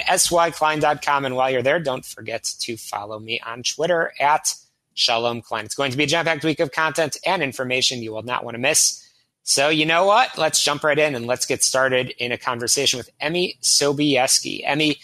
at syklein.com. And while you're there, don't forget to follow me on Twitter at Shalom Klein. It's going to be a jam packed week of content and information you will not want to miss. So, you know what? Let's jump right in and let's get started in a conversation with Emmy Sobieski. Emmy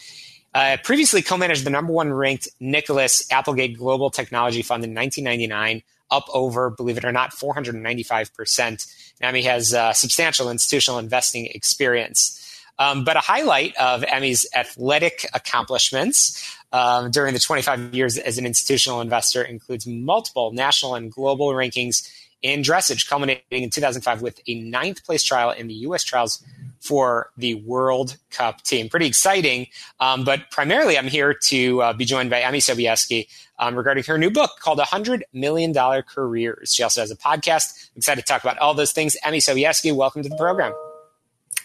uh, previously co managed the number one ranked Nicholas Applegate Global Technology Fund in 1999, up over, believe it or not, 495%. Emmy has uh, substantial institutional investing experience. Um, but a highlight of Emmy's athletic accomplishments um, during the 25 years as an institutional investor includes multiple national and global rankings in dressage, culminating in 2005 with a ninth place trial in the U.S. trials for the World Cup team. Pretty exciting. Um, but primarily, I'm here to uh, be joined by Emmy Sobieski um, regarding her new book called $100 Million Careers. She also has a podcast. I'm excited to talk about all those things. Emmy Sobieski, welcome to the program.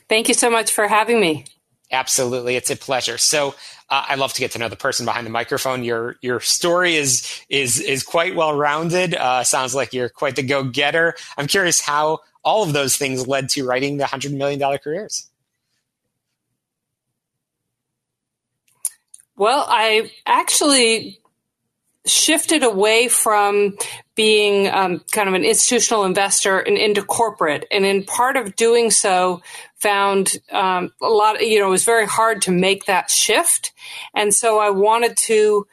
Thank you so much for having me. Absolutely, it's a pleasure. So uh, I love to get to know the person behind the microphone. Your your story is is is quite well rounded. Uh, sounds like you're quite the go getter. I'm curious how all of those things led to writing the hundred million dollar careers. Well, I actually shifted away from being um, kind of an institutional investor and into corporate. And in part of doing so, found um, a lot, you know, it was very hard to make that shift. And so I wanted to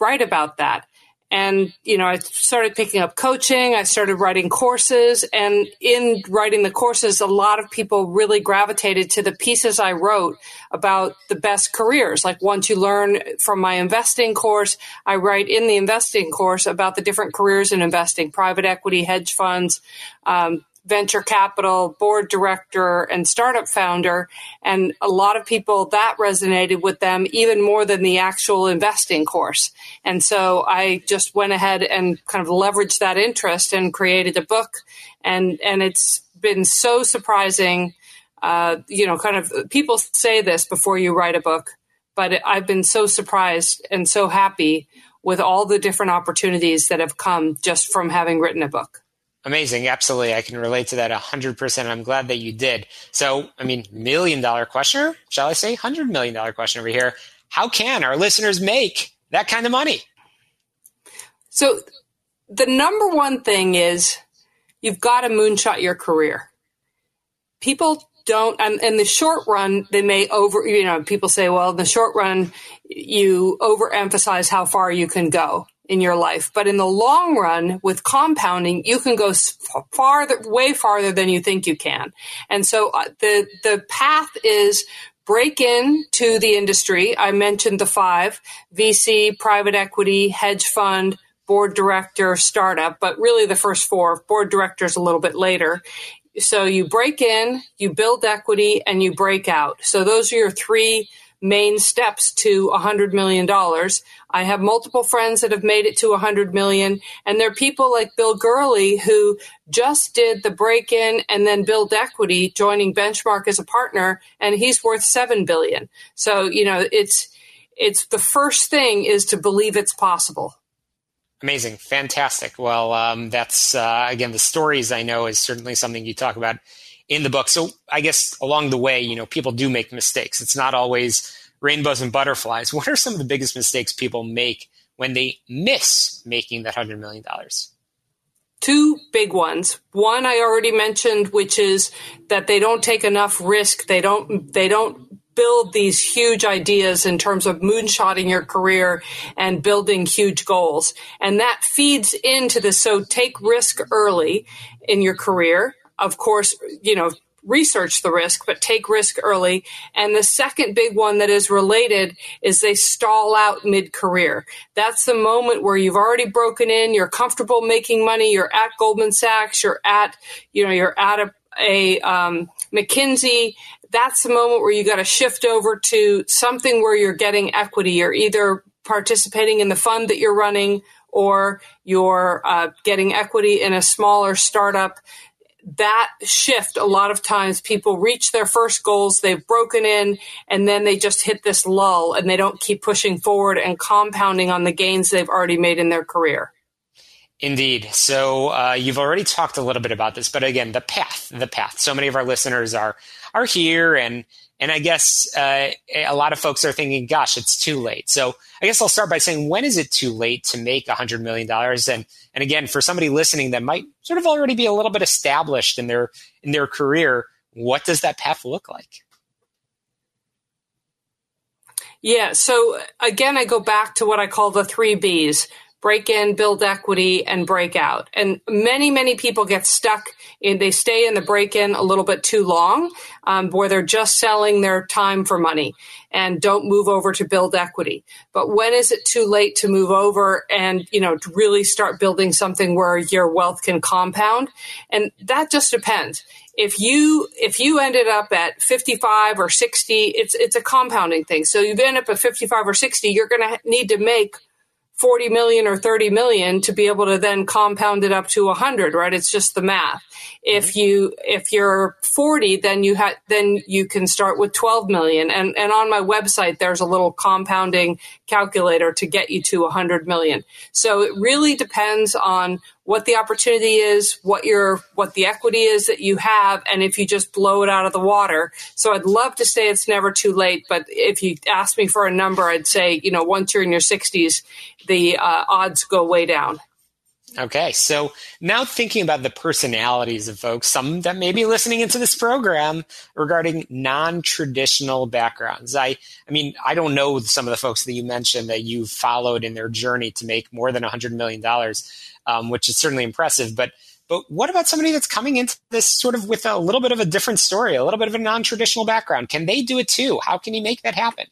write about that. And, you know, I started picking up coaching. I started writing courses. And in writing the courses, a lot of people really gravitated to the pieces I wrote about the best careers. Like once you learn from my investing course, I write in the investing course about the different careers in investing, private equity, hedge funds, um, venture capital, board director, and startup founder. And a lot of people that resonated with them even more than the actual investing course. And so I just went ahead and kind of leveraged that interest and created a book. And, and it's been so surprising. Uh, you know, kind of people say this before you write a book, but I've been so surprised and so happy with all the different opportunities that have come just from having written a book. Amazing. Absolutely. I can relate to that 100%. I'm glad that you did. So, I mean, million dollar question, shall I say? $100 million question over here. How can our listeners make that kind of money? So, the number one thing is you've got to moonshot your career. People don't, and in the short run, they may over, you know, people say, well, in the short run, you overemphasize how far you can go in your life. But in the long run, with compounding, you can go farther, way farther than you think you can. And so uh, the the path is break in to the industry. I mentioned the five: VC, private equity, hedge fund, board director, startup. But really, the first four: board directors a little bit later. So you break in, you build equity, and you break out. So those are your three main steps to a $100 million. I have multiple friends that have made it to a 100 million. And there are people like Bill Gurley who just did the break in and then build equity, joining Benchmark as a partner, and he's worth 7 billion. So, you know, it's, it's the first thing is to believe it's possible. Amazing. Fantastic. Well, um, that's, uh, again, the stories I know is certainly something you talk about in the book. So I guess along the way, you know, people do make mistakes. It's not always rainbows and butterflies. What are some of the biggest mistakes people make when they miss making that $100 million? two big ones. One I already mentioned, which is that they don't take enough risk. They don't, they don't build these huge ideas in terms of moonshotting your career and building huge goals. And that feeds into this. So take risk early in your career. Of course, you know, research the risk, but take risk early. And the second big one that is related is they stall out mid career. That's the moment where you've already broken in, you're comfortable making money, you're at Goldman Sachs, you're at, you know, you're at a, a um, McKinsey. That's the moment where you got to shift over to something where you're getting equity. You're either participating in the fund that you're running or you're uh, getting equity in a smaller startup that shift, a lot of times people reach their first goals, they've broken in, and then they just hit this lull and they don't keep pushing forward and compounding on the gains they've already made in their career. Indeed. So uh, you've already talked a little bit about this, but again, the path, the path. So many of our listeners are are here, and and I guess uh, a lot of folks are thinking, "Gosh, it's too late." So I guess I'll start by saying, when is it too late to make hundred million dollars? And and again, for somebody listening that might sort of already be a little bit established in their in their career, what does that path look like? Yeah. So again, I go back to what I call the three B's break in, build equity, and break out. And many, many people get stuck in, they stay in the break in a little bit too long, um, where they're just selling their time for money and don't move over to build equity. But when is it too late to move over and, you know, to really start building something where your wealth can compound? And that just depends if you if you ended up at 55 or 60 it's it's a compounding thing so you end up at 55 or 60 you're going to need to make 40 million or 30 million to be able to then compound it up to 100 right? It's just the math. If mm-hmm. you if you're 40 then you have then you can start with 12 million. And and on my website there's a little compounding calculator to get you to 100 million. So it really depends on what the opportunity is, what your what the equity is that you have, and if you just blow it out of the water. So I'd love to say it's never too late, but if you ask me for a number, I'd say you know once you're in your 60s, the uh, odds go way down. Okay, so now thinking about the personalities of folks, some that may be listening into this program regarding non-traditional backgrounds. I, I mean, I don't know some of the folks that you mentioned that you followed in their journey to make more than a hundred million dollars um, which is certainly impressive. But but what about somebody that's coming into this sort of with a little bit of a different story, a little bit of a non-traditional background? Can they do it too? How can you make that happen?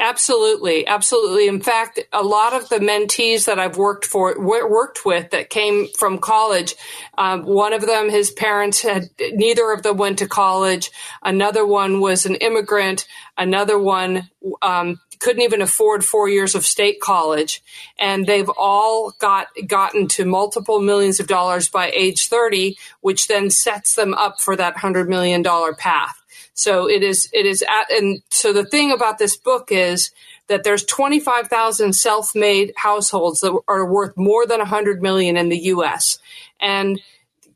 Absolutely, absolutely. In fact, a lot of the mentees that I've worked for worked with that came from college, um, one of them, his parents had neither of them went to college. Another one was an immigrant. Another one um, couldn't even afford four years of state college, and they've all got gotten to multiple millions of dollars by age 30, which then sets them up for that hundred million dollar path. So it is it is at, and so the thing about this book is that there's 25,000 self-made households that are worth more than 100 million in the US. And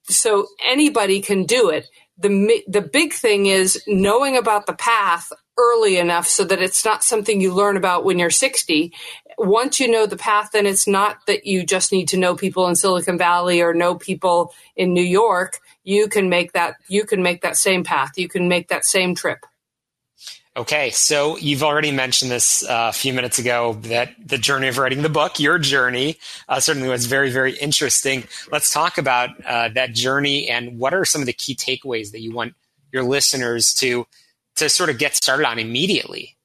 so anybody can do it. The the big thing is knowing about the path early enough so that it's not something you learn about when you're 60. Once you know the path, then it's not that you just need to know people in Silicon Valley or know people in New York. You can make that, you can make that same path. You can make that same trip. Okay, so you've already mentioned this uh, a few minutes ago that the journey of writing the book, your journey, uh, certainly was very, very interesting. Let's talk about uh, that journey and what are some of the key takeaways that you want your listeners to to sort of get started on immediately?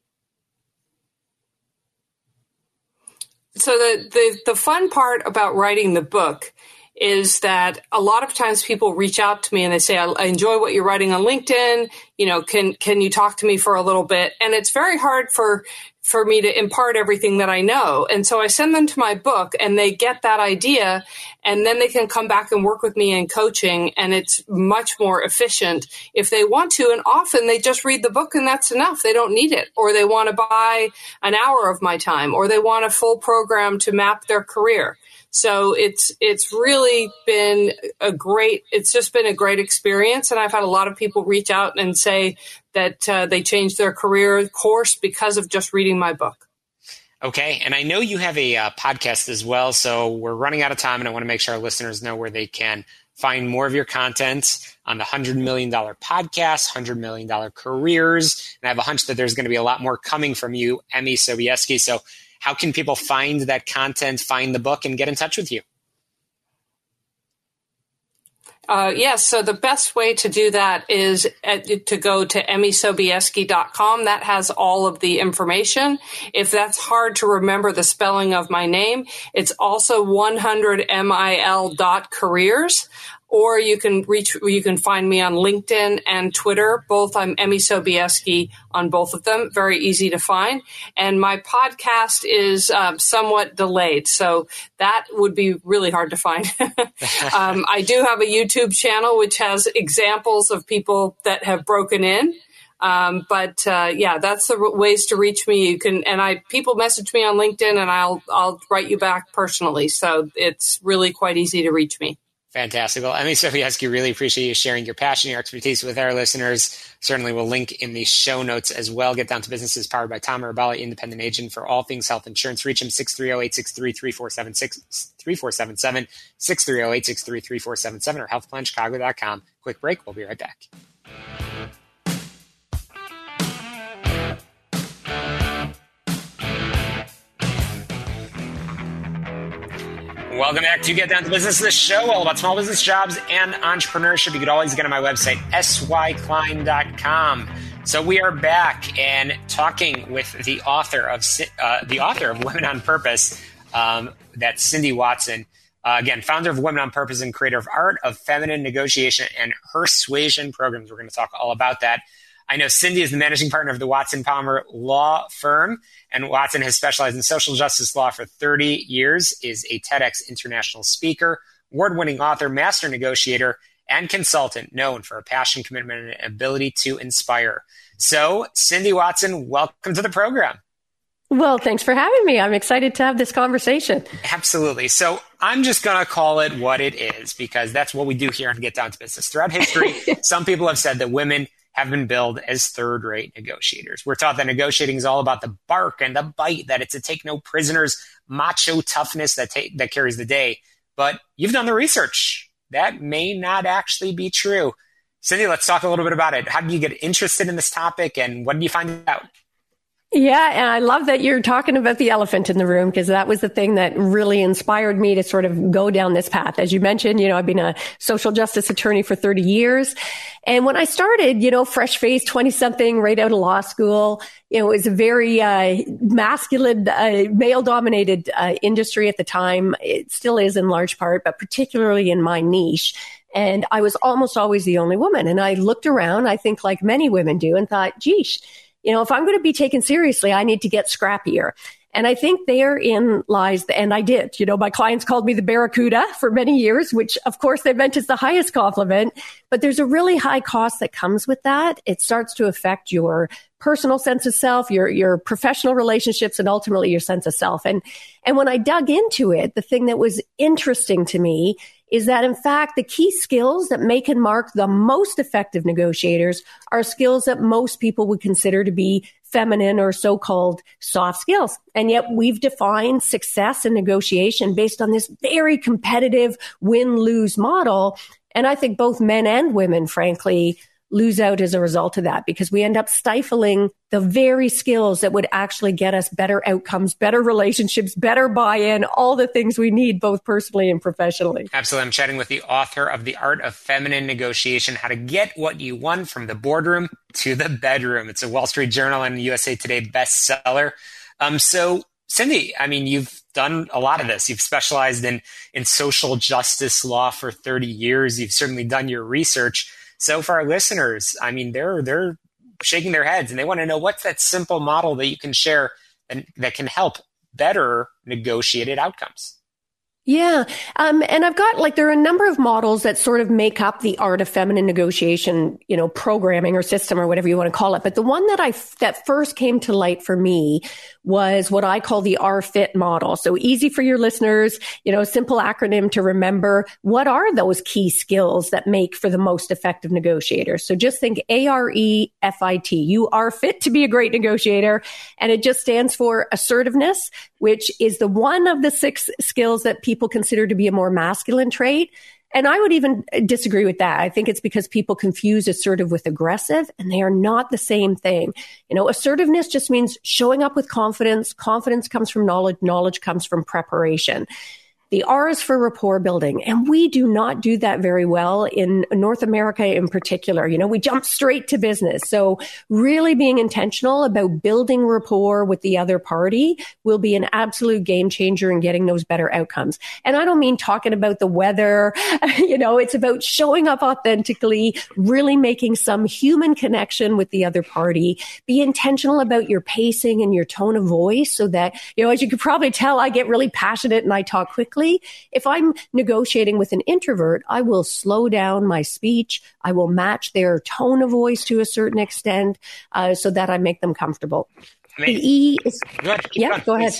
So the, the the fun part about writing the book is that a lot of times people reach out to me and they say, I, enjoy what you're writing on LinkedIn. You know, can, can you talk to me for a little bit? And it's very hard for, for me to impart everything that I know. And so I send them to my book and they get that idea and then they can come back and work with me in coaching and it's much more efficient if they want to. And often they just read the book and that's enough. They don't need it or they want to buy an hour of my time or they want a full program to map their career. So it's it's really been a great. It's just been a great experience, and I've had a lot of people reach out and say that uh, they changed their career course because of just reading my book. Okay, and I know you have a uh, podcast as well, so we're running out of time, and I want to make sure our listeners know where they can find more of your content on the $100 million podcast, $100 million careers. And I have a hunch that there's going to be a lot more coming from you, Emmy Sobieski. So how can people find that content, find the book, and get in touch with you? Uh, yes, so the best way to do that is at, to go to emmysobieski.com. That has all of the information. If that's hard to remember the spelling of my name, it's also 100mil.careers or you can reach you can find me on linkedin and twitter both i'm emmy sobieski on both of them very easy to find and my podcast is um, somewhat delayed so that would be really hard to find um, i do have a youtube channel which has examples of people that have broken in um, but uh, yeah, that's the ways to reach me. You can and I people message me on LinkedIn and I'll I'll write you back personally. So it's really quite easy to reach me. Fantastic. Well, Emmy Sobieski, really appreciate you sharing your passion, your expertise with our listeners. Certainly we'll link in the show notes as well. Get Down to Businesses powered by Tom Arabali, independent agent for all things health insurance. Reach him 630-863-3477, 630-863-3477 or healthplanchicago.com. Quick break. We'll be right back. Welcome back to Get Down to Business, the show all about small business jobs and entrepreneurship. You could always get on my website, syklein.com. So we are back and talking with the author of uh, the author of Women on Purpose. Um, that's Cindy Watson. Uh, again, founder of Women on Purpose and creator of Art of Feminine Negotiation and Persuasion programs. We're going to talk all about that. I know Cindy is the managing partner of the Watson Palmer Law Firm, and Watson has specialized in social justice law for 30 years, is a TEDx international speaker, award winning author, master negotiator, and consultant known for a passion, commitment, and ability to inspire. So, Cindy Watson, welcome to the program. Well, thanks for having me. I'm excited to have this conversation. Absolutely. So I'm just going to call it what it is because that's what we do here and Get Down to Business. Throughout history, some people have said that women have been billed as third rate negotiators. We're taught that negotiating is all about the bark and the bite, that it's a take no prisoners, macho toughness that, ta- that carries the day. But you've done the research. That may not actually be true. Cindy, let's talk a little bit about it. How did you get interested in this topic and what did you find out? Yeah, and I love that you're talking about the elephant in the room because that was the thing that really inspired me to sort of go down this path. As you mentioned, you know, I've been a social justice attorney for 30 years. And when I started, you know, fresh faced 20 something right out of law school, you know, it was a very uh, masculine, uh, male dominated uh, industry at the time. It still is in large part, but particularly in my niche. And I was almost always the only woman. And I looked around, I think like many women do, and thought, geesh, you know, if I'm going to be taken seriously, I need to get scrappier. And I think therein lies the, and I did, you know, my clients called me the Barracuda for many years, which of course they meant as the highest compliment, but there's a really high cost that comes with that. It starts to affect your personal sense of self, your, your professional relationships, and ultimately your sense of self. And, and when I dug into it, the thing that was interesting to me is that in fact the key skills that make and mark the most effective negotiators are skills that most people would consider to be feminine or so-called soft skills. And yet we've defined success in negotiation based on this very competitive win-lose model. And I think both men and women, frankly, lose out as a result of that because we end up stifling the very skills that would actually get us better outcomes, better relationships, better buy-in, all the things we need both personally and professionally. Absolutely. I'm chatting with the author of The Art of Feminine Negotiation, How to Get What You Want from the Boardroom to the Bedroom. It's a Wall Street Journal and USA Today bestseller. Um, so Cindy, I mean, you've done a lot of this. You've specialized in in social justice law for 30 years. You've certainly done your research. So for our listeners, I mean, they're they're shaking their heads and they want to know what's that simple model that you can share that, that can help better negotiated outcomes. Yeah. Um, and I've got like, there are a number of models that sort of make up the art of feminine negotiation, you know, programming or system or whatever you want to call it. But the one that I, that first came to light for me was what I call the R-FIT model. So easy for your listeners, you know, simple acronym to remember. What are those key skills that make for the most effective negotiator? So just think A-R-E-F-I-T. You are fit to be a great negotiator. And it just stands for assertiveness, which is the one of the six skills that people people consider to be a more masculine trait. And I would even disagree with that. I think it's because people confuse assertive with aggressive and they are not the same thing. You know, assertiveness just means showing up with confidence. Confidence comes from knowledge. Knowledge comes from preparation. The R is for rapport building. And we do not do that very well in North America in particular. You know, we jump straight to business. So really being intentional about building rapport with the other party will be an absolute game changer in getting those better outcomes. And I don't mean talking about the weather. you know, it's about showing up authentically, really making some human connection with the other party. Be intentional about your pacing and your tone of voice so that, you know, as you could probably tell, I get really passionate and I talk quickly quickly. If I'm negotiating with an introvert, I will slow down my speech. I will match their tone of voice to a certain extent uh, so that I make them comfortable. The E is, go ahead, yeah, go ahead.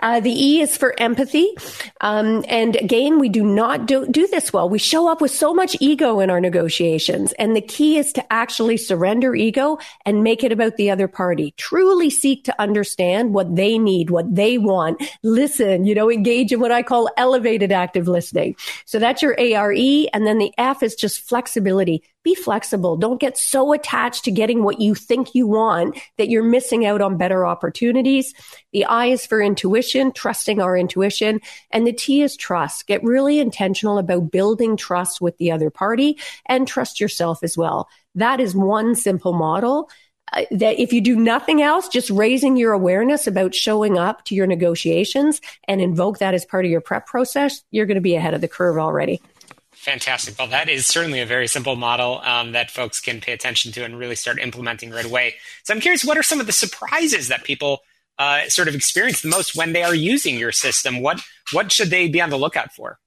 Uh, the E is for empathy. Um, and again, we do not do, do this well. We show up with so much ego in our negotiations. And the key is to actually surrender ego and make it about the other party. Truly seek to understand what they need, what they want. Listen, you know, engage in what I call elevated active listening. So that's your ARE. And then the F is just flexibility be flexible. Don't get so attached to getting what you think you want that you're missing out on better opportunities. The I is for intuition, trusting our intuition. And the T is trust. Get really intentional about building trust with the other party and trust yourself as well. That is one simple model. Uh, that if you do nothing else, just raising your awareness about showing up to your negotiations and invoke that as part of your prep process, you're going to be ahead of the curve already. Fantastic. Well, that is certainly a very simple model um, that folks can pay attention to and really start implementing right away. So I'm curious, what are some of the surprises that people uh, sort of experience the most when they are using your system? What what should they be on the lookout for?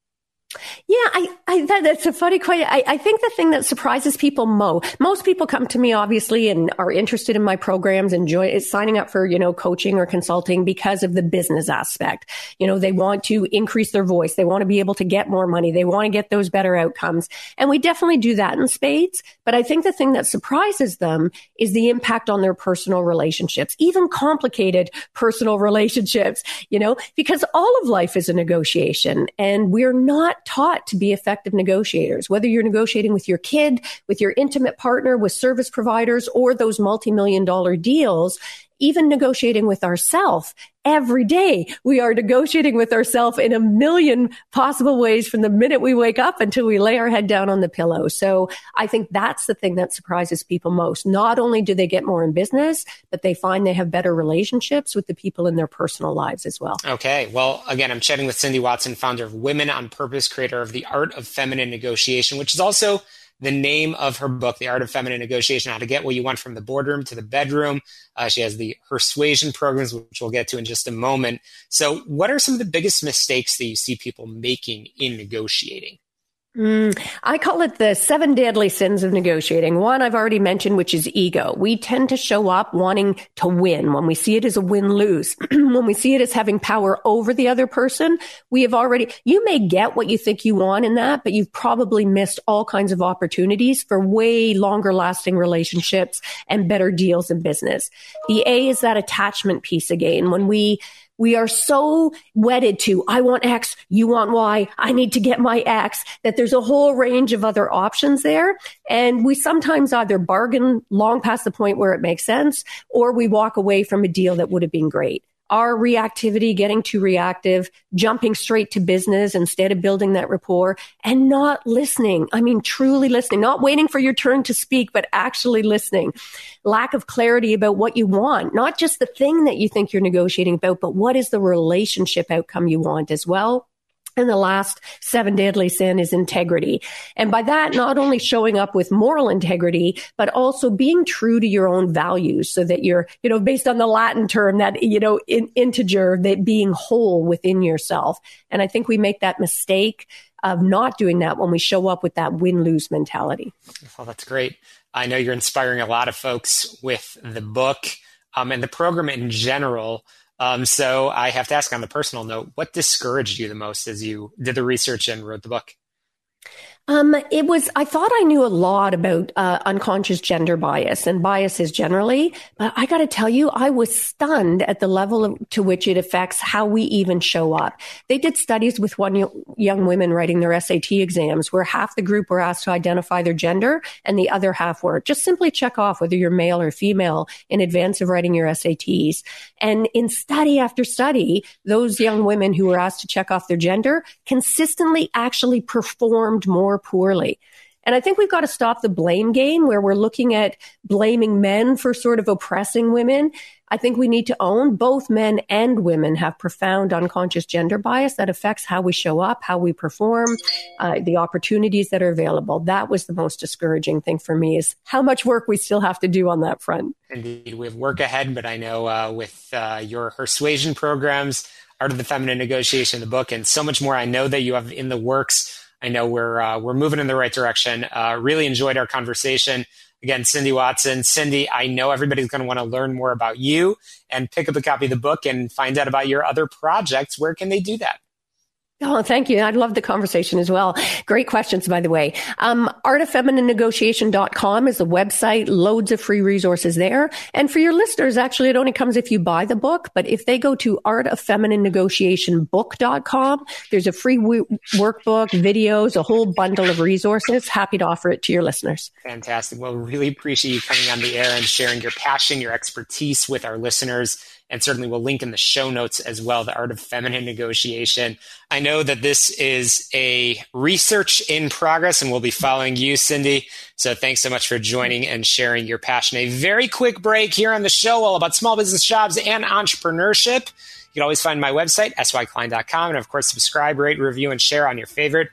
Yeah, I, I that, that's a funny question. I, I think the thing that surprises people most, most people come to me obviously and are interested in my programs and join signing up for, you know, coaching or consulting because of the business aspect. You know, they want to increase their voice. They want to be able to get more money. They want to get those better outcomes. And we definitely do that in spades. But I think the thing that surprises them is the impact on their personal relationships, even complicated personal relationships, you know, because all of life is a negotiation and we're not taught to be effective negotiators, whether you're negotiating with your kid, with your intimate partner, with service providers, or those multi-million dollar deals even negotiating with ourselves every day. We are negotiating with ourselves in a million possible ways from the minute we wake up until we lay our head down on the pillow. So I think that's the thing that surprises people most. Not only do they get more in business, but they find they have better relationships with the people in their personal lives as well. Okay. Well, again, I'm chatting with Cindy Watson, founder of Women on Purpose, creator of The Art of Feminine Negotiation, which is also the name of her book, The Art of Feminine Negotiation, How to Get What You Want from the Boardroom to the Bedroom. Uh, she has the Persuasion programs, which we'll get to in just a moment. So, what are some of the biggest mistakes that you see people making in negotiating? Mm, I call it the seven deadly sins of negotiating. One I've already mentioned, which is ego. We tend to show up wanting to win when we see it as a win lose. when we see it as having power over the other person, we have already, you may get what you think you want in that, but you've probably missed all kinds of opportunities for way longer lasting relationships and better deals in business. The A is that attachment piece again. When we, we are so wedded to, I want X, you want Y, I need to get my X, that there's a whole range of other options there. And we sometimes either bargain long past the point where it makes sense, or we walk away from a deal that would have been great our reactivity, getting too reactive, jumping straight to business instead of building that rapport and not listening. I mean, truly listening, not waiting for your turn to speak, but actually listening. Lack of clarity about what you want, not just the thing that you think you're negotiating about, but what is the relationship outcome you want as well. And the last seven deadly sin is integrity. And by that, not only showing up with moral integrity, but also being true to your own values so that you're, you know, based on the Latin term that, you know, in, integer, that being whole within yourself. And I think we make that mistake of not doing that when we show up with that win lose mentality. Well, that's great. I know you're inspiring a lot of folks with the book um, and the program in general. Um, so I have to ask on the personal note, what discouraged you the most as you did the research and wrote the book? Um, it was, I thought I knew a lot about uh, unconscious gender bias and biases generally, but I got to tell you, I was stunned at the level of, to which it affects how we even show up. They did studies with one young women writing their SAT exams where half the group were asked to identify their gender and the other half were just simply check off whether you're male or female in advance of writing your SATs. And in study after study, those young women who were asked to check off their gender consistently actually performed more more poorly. And I think we've got to stop the blame game where we're looking at blaming men for sort of oppressing women. I think we need to own both men and women have profound unconscious gender bias that affects how we show up, how we perform, uh, the opportunities that are available. That was the most discouraging thing for me is how much work we still have to do on that front. Indeed, we have work ahead, but I know uh, with uh, your persuasion programs, Art of the Feminine Negotiation, the book, and so much more I know that you have in the works I know we're uh, we're moving in the right direction. Uh, really enjoyed our conversation. Again, Cindy Watson. Cindy, I know everybody's going to want to learn more about you and pick up a copy of the book and find out about your other projects. Where can they do that? Oh, thank you. I love the conversation as well. Great questions, by the way. Um, artoffemininenegotiation.com is the website. Loads of free resources there. And for your listeners, actually, it only comes if you buy the book. But if they go to artoffemininenegotiationbook.com, there's a free w- workbook, videos, a whole bundle of resources. Happy to offer it to your listeners. Fantastic. Well, really appreciate you coming on the air and sharing your passion, your expertise with our listeners and certainly we'll link in the show notes as well the art of feminine negotiation i know that this is a research in progress and we'll be following you cindy so thanks so much for joining and sharing your passion a very quick break here on the show all about small business jobs and entrepreneurship you can always find my website syklein.com and of course subscribe rate review and share on your favorite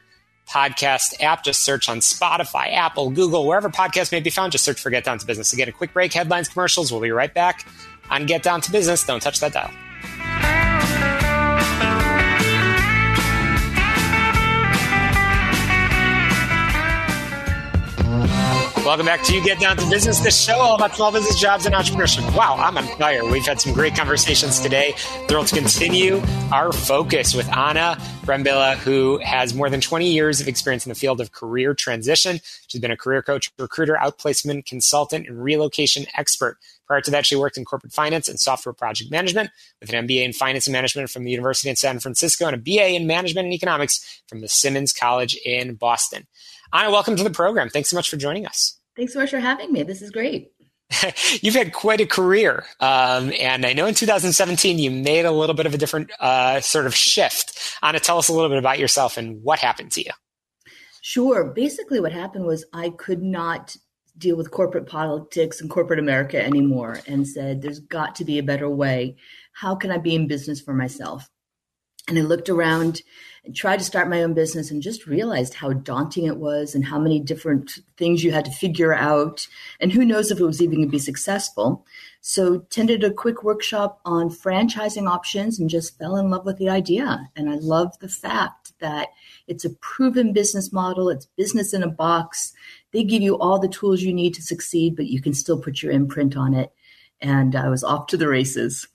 podcast app. Just search on Spotify, Apple, Google, wherever podcasts may be found. Just search for Get Down to Business. Again, a quick break, headlines, commercials. We'll be right back on Get Down to Business. Don't touch that dial. Welcome back to You Get Down to Business, the show all about small business jobs and entrepreneurship. Wow, I'm on fire. We've had some great conversations today. Thrilled to continue our focus with Anna Brambilla, who has more than 20 years of experience in the field of career transition. She's been a career coach, recruiter, outplacement consultant, and relocation expert. Prior to that, she worked in corporate finance and software project management with an MBA in finance and management from the University of San Francisco and a BA in management and economics from the Simmons College in Boston. Anna, welcome to the program. Thanks so much for joining us. Thanks so much for having me. This is great. You've had quite a career. Um, and I know in 2017 you made a little bit of a different uh, sort of shift. Anna, tell us a little bit about yourself and what happened to you. Sure. Basically, what happened was I could not deal with corporate politics and corporate America anymore and said, there's got to be a better way. How can I be in business for myself? And I looked around and tried to start my own business and just realized how daunting it was and how many different things you had to figure out. And who knows if it was even going to be successful. So attended a quick workshop on franchising options and just fell in love with the idea. And I love the fact that it's a proven business model. It's business in a box. They give you all the tools you need to succeed, but you can still put your imprint on it. And I was off to the races.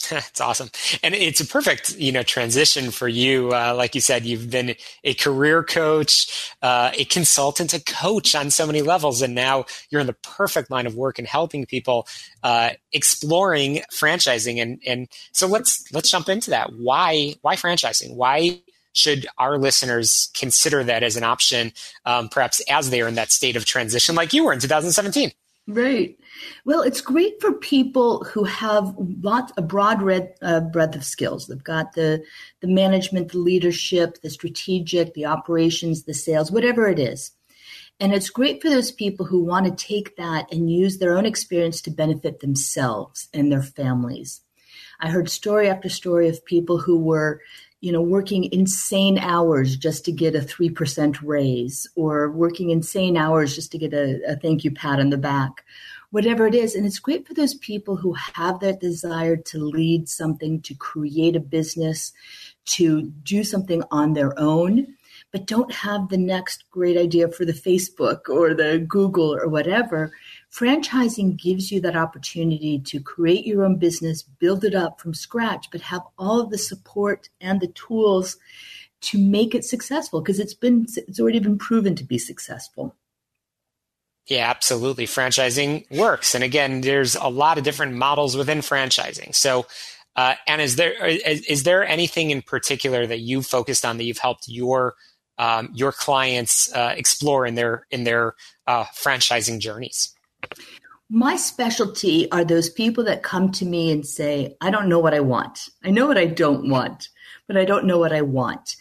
It's awesome, and it's a perfect you know transition for you. Uh, like you said, you've been a career coach, uh, a consultant, a coach on so many levels, and now you're in the perfect line of work and helping people uh, exploring franchising. And and so let's let's jump into that. Why why franchising? Why should our listeners consider that as an option, um, perhaps as they are in that state of transition, like you were in 2017? Right. Well, it's great for people who have lots a broad red, uh, breadth of skills. They've got the the management, the leadership, the strategic, the operations, the sales, whatever it is. And it's great for those people who want to take that and use their own experience to benefit themselves and their families. I heard story after story of people who were you know, working insane hours just to get a 3% raise or working insane hours just to get a, a thank you pat on the back whatever it is. And it's great for those people who have that desire to lead something, to create a business, to do something on their own, but don't have the next great idea for the Facebook or the Google or whatever. Franchising gives you that opportunity to create your own business, build it up from scratch, but have all of the support and the tools to make it successful because it's been it's already been proven to be successful. Yeah, absolutely. Franchising works. And again, there's a lot of different models within franchising. So, uh, and is there is, is, there anything in particular that you've focused on that you've helped your um, your clients uh, explore in their in their uh, franchising journeys? My specialty are those people that come to me and say, "I don't know what I want. I know what I don't want, but I don't know what I want."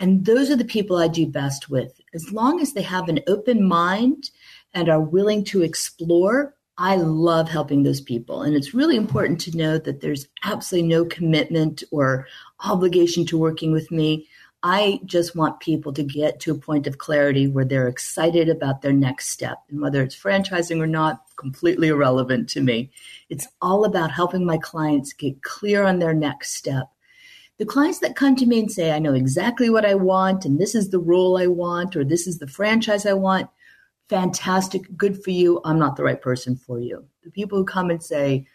And those are the people I do best with. As long as they have an open mind and are willing to explore, I love helping those people. And it's really important to know that there's absolutely no commitment or obligation to working with me. I just want people to get to a point of clarity where they're excited about their next step. And whether it's franchising or not, completely irrelevant to me. It's all about helping my clients get clear on their next step. The clients that come to me and say, I know exactly what I want, and this is the role I want, or this is the franchise I want, fantastic, good for you. I'm not the right person for you. The people who come and say,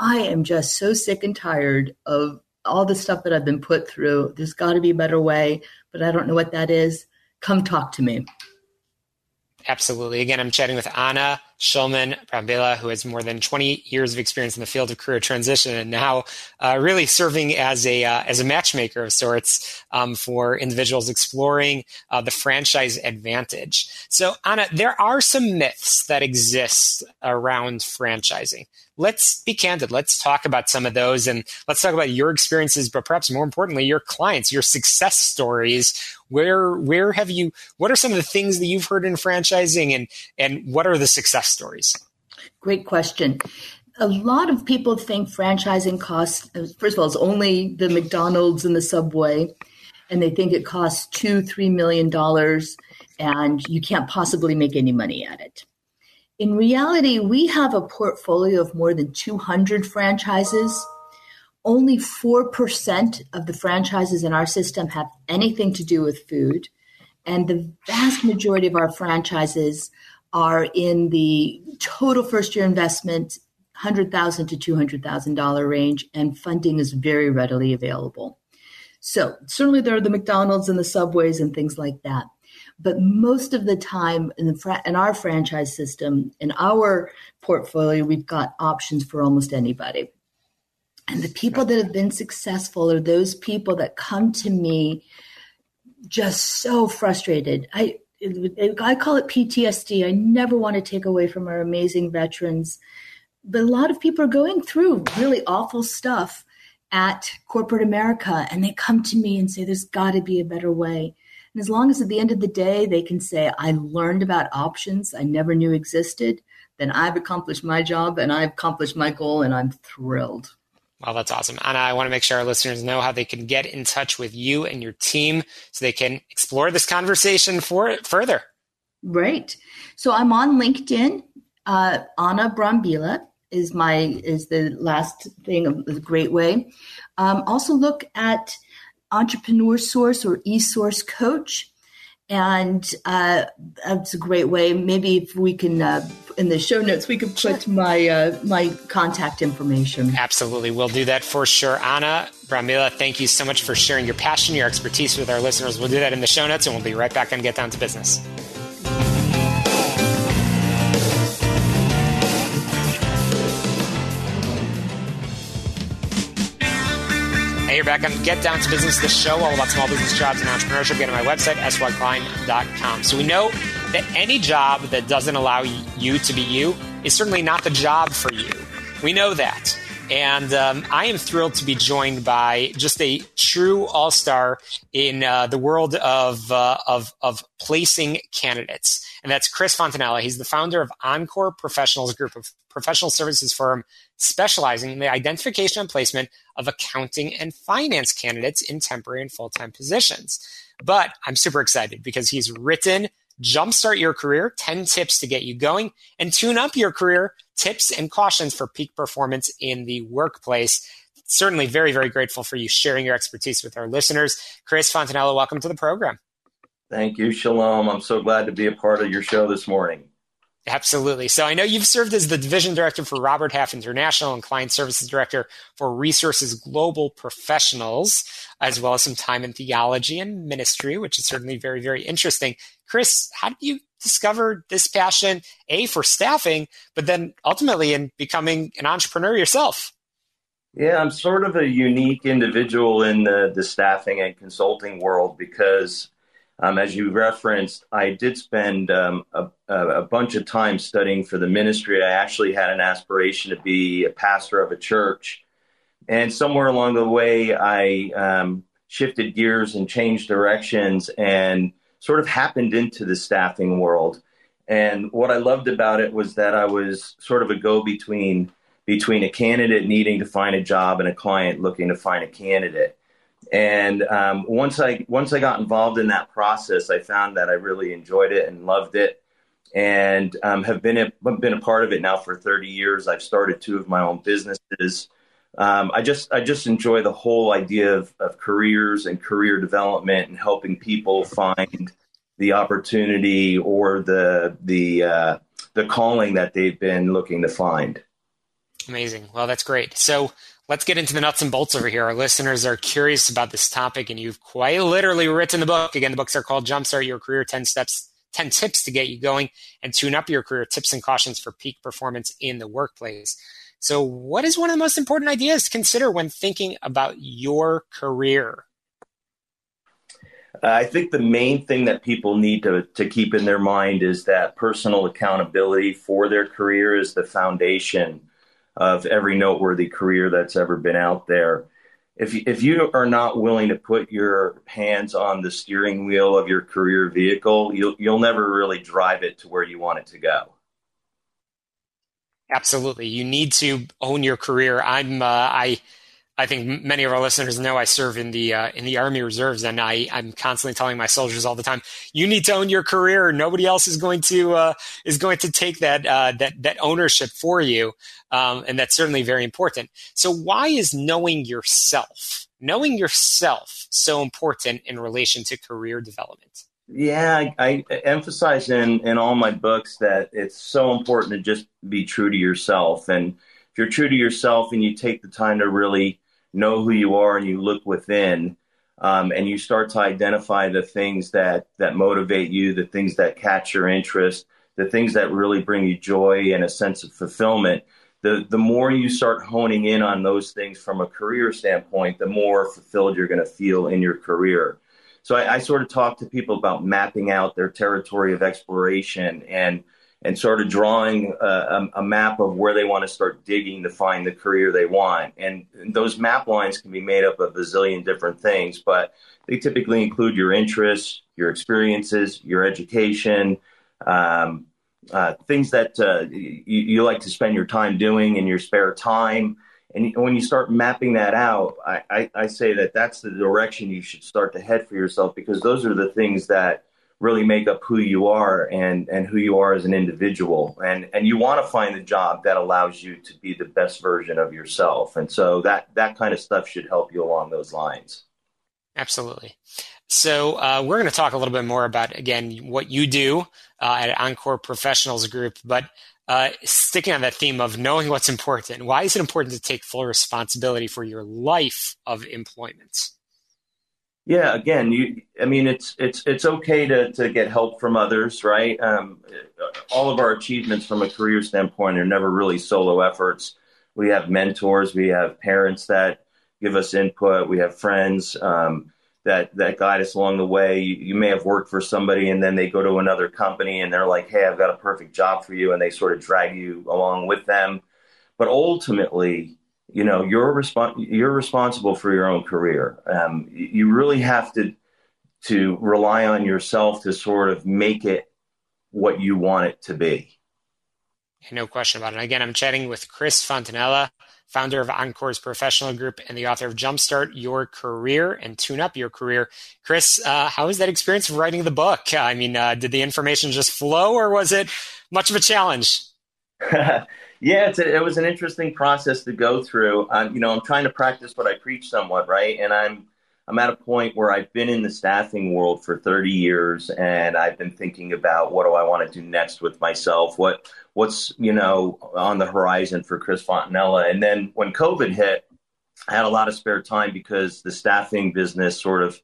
I am just so sick and tired of all the stuff that I've been put through. There's got to be a better way, but I don't know what that is. Come talk to me. Absolutely. Again, I'm chatting with Anna Shulman Brambilla, who has more than 20 years of experience in the field of career transition and now uh, really serving as a uh, as a matchmaker of sorts um, for individuals exploring uh, the franchise advantage. So, Anna, there are some myths that exist around franchising let's be candid. Let's talk about some of those and let's talk about your experiences, but perhaps more importantly, your clients, your success stories. Where where have you what are some of the things that you've heard in franchising and and what are the success stories? Great question. A lot of people think franchising costs uh, first of all, it's only the McDonald's and the Subway, and they think it costs two, three million dollars and you can't possibly make any money at it. In reality, we have a portfolio of more than 200 franchises. Only 4% of the franchises in our system have anything to do with food. And the vast majority of our franchises are in the total first year investment, 100,000 to $200,000 range, and funding is very readily available. So, certainly there are the McDonald's and the Subways and things like that. But most of the time in, the in our franchise system, in our portfolio, we've got options for almost anybody. And the people that have been successful are those people that come to me just so frustrated. I I call it PTSD. I never want to take away from our amazing veterans, but a lot of people are going through really awful stuff at corporate America, and they come to me and say, "There's got to be a better way." And as long as at the end of the day they can say, I learned about options I never knew existed, then I've accomplished my job and I've accomplished my goal and I'm thrilled. Well, that's awesome. Anna, I want to make sure our listeners know how they can get in touch with you and your team so they can explore this conversation for further. Right. So I'm on LinkedIn. Uh, Anna Brambilla is my is the last thing of the great way. Um, also look at Entrepreneur Source or eSource Coach. And uh, that's a great way. Maybe if we can, uh, in the show notes, we could put sure. my uh, my contact information. Absolutely, we'll do that for sure. Anna Brambilla, thank you so much for sharing your passion, your expertise with our listeners. We'll do that in the show notes, and we'll be right back on Get Down to Business. You're back on Get Down to Business, the show all about small business jobs and entrepreneurship. Get on my website, syklein.com. So we know that any job that doesn't allow you to be you is certainly not the job for you. We know that. And um, I am thrilled to be joined by just a true all star in uh, the world of, uh, of, of placing candidates. And that's Chris Fontanella. He's the founder of Encore Professionals Group, of professional services firm specializing in the identification and placement of accounting and finance candidates in temporary and full time positions. But I'm super excited because he's written Jumpstart Your Career 10 Tips to Get You Going and Tune Up Your Career Tips and Cautions for Peak Performance in the Workplace. Certainly very, very grateful for you sharing your expertise with our listeners. Chris Fontanella, welcome to the program. Thank you, Shalom. I'm so glad to be a part of your show this morning. Absolutely. So I know you've served as the division director for Robert Half International and client services director for Resources Global Professionals, as well as some time in theology and ministry, which is certainly very, very interesting. Chris, how did you discover this passion, A, for staffing, but then ultimately in becoming an entrepreneur yourself? Yeah, I'm sort of a unique individual in the, the staffing and consulting world because um, as you referenced, I did spend um, a, a, bunch of time studying for the ministry. I actually had an aspiration to be a pastor of a church. And somewhere along the way, I um, shifted gears and changed directions and sort of happened into the staffing world. And what I loved about it was that I was sort of a go between between a candidate needing to find a job and a client looking to find a candidate. And um, once I once I got involved in that process, I found that I really enjoyed it and loved it, and um, have been a, been a part of it now for 30 years. I've started two of my own businesses. Um, I just I just enjoy the whole idea of, of careers and career development and helping people find the opportunity or the the uh, the calling that they've been looking to find. Amazing. Well, that's great. So let's get into the nuts and bolts over here. Our listeners are curious about this topic, and you've quite literally written the book. Again, the books are called Jumpstart Your Career 10 Steps, 10 Tips to Get You Going and Tune Up Your Career Tips and Cautions for Peak Performance in the Workplace. So, what is one of the most important ideas to consider when thinking about your career? I think the main thing that people need to, to keep in their mind is that personal accountability for their career is the foundation of every noteworthy career that's ever been out there. If if you are not willing to put your hands on the steering wheel of your career vehicle, you'll you'll never really drive it to where you want it to go. Absolutely, you need to own your career. I'm uh, I I think many of our listeners know I serve in the uh, in the Army Reserves, and I I'm constantly telling my soldiers all the time, you need to own your career. Nobody else is going to uh, is going to take that uh, that that ownership for you, um, and that's certainly very important. So, why is knowing yourself, knowing yourself, so important in relation to career development? Yeah, I, I emphasize in in all my books that it's so important to just be true to yourself, and if you're true to yourself and you take the time to really know who you are and you look within um, and you start to identify the things that that motivate you the things that catch your interest the things that really bring you joy and a sense of fulfillment the the more you start honing in on those things from a career standpoint the more fulfilled you're going to feel in your career. So I, I sort of talk to people about mapping out their territory of exploration and and sort of drawing a, a, map of where they want to start digging to find the career they want. And those map lines can be made up of a zillion different things, but they typically include your interests, your experiences, your education, um, uh, things that uh, you, you, like to spend your time doing in your spare time. And when you start mapping that out, I, I, I say that that's the direction you should start to head for yourself because those are the things that really make up who you are and and who you are as an individual. And and you want to find the job that allows you to be the best version of yourself. And so that that kind of stuff should help you along those lines. Absolutely. So uh, we're going to talk a little bit more about again what you do uh, at encore professionals group. But uh, sticking on that theme of knowing what's important why is it important to take full responsibility for your life of employment yeah, again, you. I mean, it's it's it's okay to to get help from others, right? Um, all of our achievements from a career standpoint are never really solo efforts. We have mentors, we have parents that give us input, we have friends um, that that guide us along the way. You, you may have worked for somebody, and then they go to another company, and they're like, "Hey, I've got a perfect job for you," and they sort of drag you along with them. But ultimately, you know you're respon- you're responsible for your own career. Um, you really have to to rely on yourself to sort of make it what you want it to be. No question about it. again, I'm chatting with Chris Fontanella, founder of Encore's Professional Group and the author of Jumpstart Your Career and Tune Up Your Career. Chris, uh, how was that experience of writing the book? I mean, uh, did the information just flow or was it much of a challenge? yeah, a, it was an interesting process to go through. Um, you know, I'm trying to practice what I preach somewhat, right? And I'm I'm at a point where I've been in the staffing world for 30 years and I've been thinking about what do I want to do next with myself? What what's, you know, on the horizon for Chris Fontanella? And then when COVID hit, I had a lot of spare time because the staffing business sort of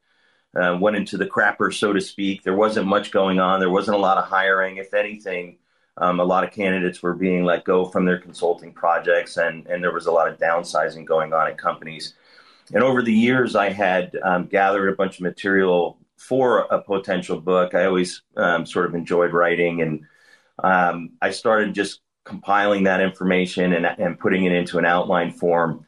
uh, went into the crapper, so to speak. There wasn't much going on. There wasn't a lot of hiring. If anything, um, a lot of candidates were being let go from their consulting projects, and, and there was a lot of downsizing going on at companies. And over the years, I had um, gathered a bunch of material for a potential book. I always um, sort of enjoyed writing, and um, I started just compiling that information and, and putting it into an outline form.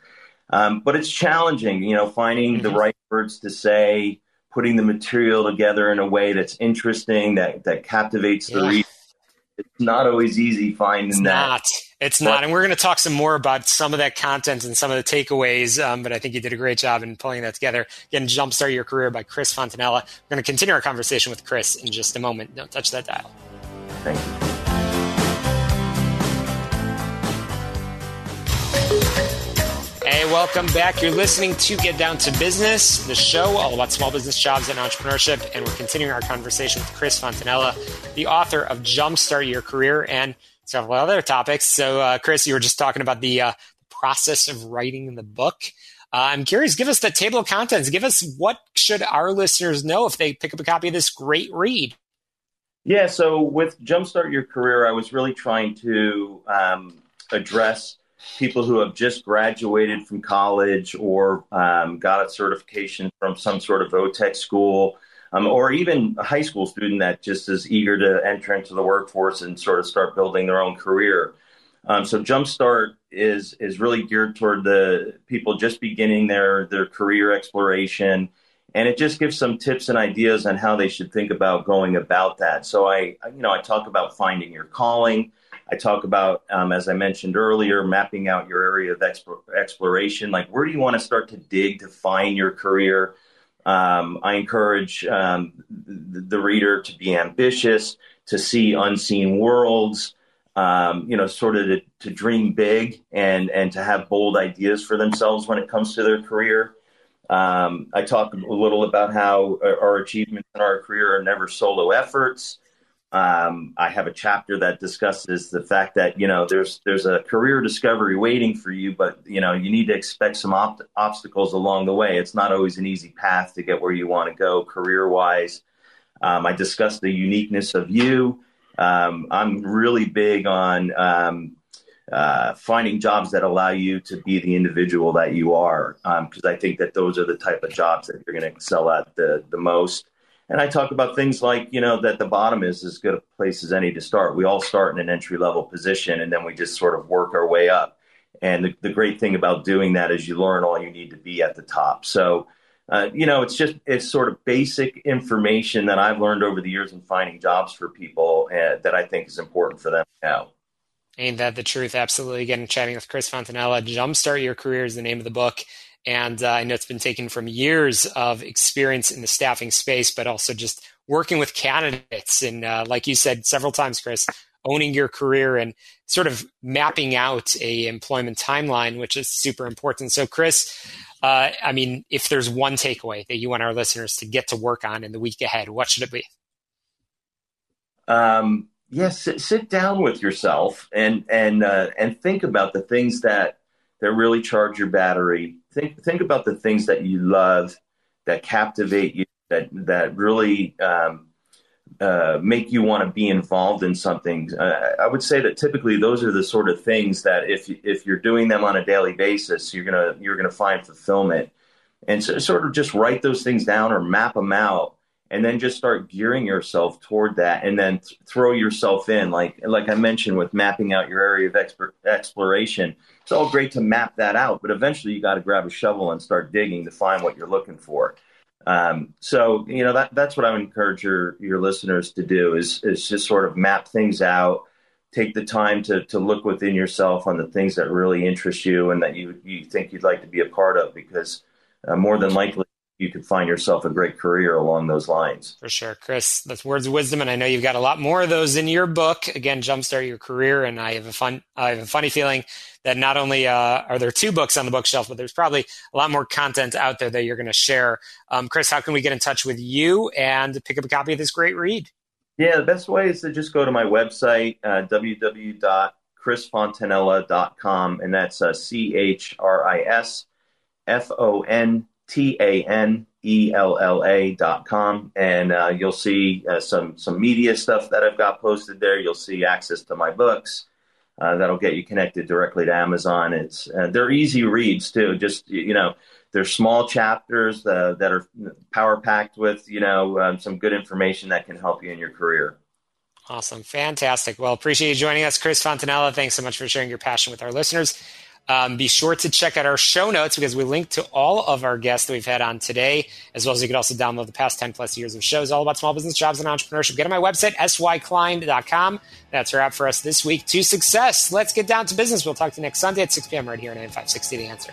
Um, but it's challenging, you know, finding the mm-hmm. right words to say, putting the material together in a way that's interesting, that that captivates the yeah. reader it's not always easy finding it's that. Not. It's not. And we're going to talk some more about some of that content and some of the takeaways. Um, but I think you did a great job in pulling that together. Again, Jumpstart Your Career by Chris Fontanella. We're going to continue our conversation with Chris in just a moment. Don't touch that dial. Thank you. Welcome back. You're listening to Get Down to Business, the show all about small business jobs and entrepreneurship. And we're continuing our conversation with Chris Fontanella, the author of Jumpstart Your Career and several other topics. So, uh, Chris, you were just talking about the uh, process of writing the book. Uh, I'm curious, give us the table of contents. Give us what should our listeners know if they pick up a copy of this great read? Yeah, so with Jumpstart Your Career, I was really trying to um, address people who have just graduated from college or um, got a certification from some sort of vo-tech school, um, or even a high school student that just is eager to enter into the workforce and sort of start building their own career. Um, so Jumpstart is is really geared toward the people just beginning their their career exploration, and it just gives some tips and ideas on how they should think about going about that. So I you know I talk about finding your calling. I talk about, um, as I mentioned earlier, mapping out your area of exploration. Like, where do you want to start to dig to find your career? Um, I encourage um, the, reader to be ambitious, to see unseen worlds, um, you know, sort of to, to, dream big and and to have bold ideas for themselves when it comes to their career. Um, I talk a little about how our achievements in our career are never solo efforts. Um, I have a chapter that discusses the fact that you know there's there's a career discovery waiting for you, but you know you need to expect some op- obstacles along the way. It's not always an easy path to get where you want to go career wise. Um, I discussed the uniqueness of you. Um, I'm really big on um, uh, finding jobs that allow you to be the individual that you are, because um, I think that those are the type of jobs that you're going to excel at the the most. And I talk about things like, you know, that the bottom is as good a place as any to start. We all start in an entry level position and then we just sort of work our way up. And the, the great thing about doing that is you learn all you need to be at the top. So, uh, you know, it's just, it's sort of basic information that I've learned over the years in finding jobs for people uh, that I think is important for them now. Ain't that the truth? Absolutely. Again, chatting with Chris Fontanella, Jumpstart Your Career is the name of the book. And uh, I know it's been taken from years of experience in the staffing space, but also just working with candidates. And uh, like you said several times, Chris, owning your career and sort of mapping out a employment timeline, which is super important. So, Chris, uh, I mean, if there's one takeaway that you want our listeners to get to work on in the week ahead, what should it be? Um, yes, sit, sit, down with yourself and and uh, and think about the things that that really charge your battery think think about the things that you love that captivate you that that really um, uh, make you want to be involved in something. Uh, I would say that typically those are the sort of things that if if you're doing them on a daily basis, you're gonna you're gonna find fulfillment. And so, sort of just write those things down or map them out, and then just start gearing yourself toward that, and then th- throw yourself in. Like like I mentioned with mapping out your area of exp- exploration it's all great to map that out, but eventually you got to grab a shovel and start digging to find what you're looking for. Um, so you know that that's what I would encourage your your listeners to do is is just sort of map things out, take the time to to look within yourself on the things that really interest you and that you you think you'd like to be a part of because uh, more than likely you could find yourself a great career along those lines. For sure, Chris. That's words of wisdom, and I know you've got a lot more of those in your book. Again, jumpstart your career, and I have a fun, I have a funny feeling that not only uh, are there two books on the bookshelf, but there's probably a lot more content out there that you're going to share. Um, Chris, how can we get in touch with you and pick up a copy of this great read? Yeah, the best way is to just go to my website, uh, www.chrisfontanella.com, and that's uh, C H R I S F O N T A N E L L A dot com, and uh, you'll see uh, some some media stuff that I've got posted there. You'll see access to my books. Uh, that'll get you connected directly to Amazon. It's uh, they're easy reads too. Just you know, they're small chapters uh, that are power packed with you know um, some good information that can help you in your career. Awesome, fantastic. Well, appreciate you joining us, Chris Fontanella. Thanks so much for sharing your passion with our listeners. Um, be sure to check out our show notes because we link to all of our guests that we've had on today, as well as you can also download the past 10 plus years of shows all about small business, jobs, and entrepreneurship. Get on my website, syklein.com. That's our app for us this week to success. Let's get down to business. We'll talk to you next Sunday at 6 p.m. right here on 9560 The Answer.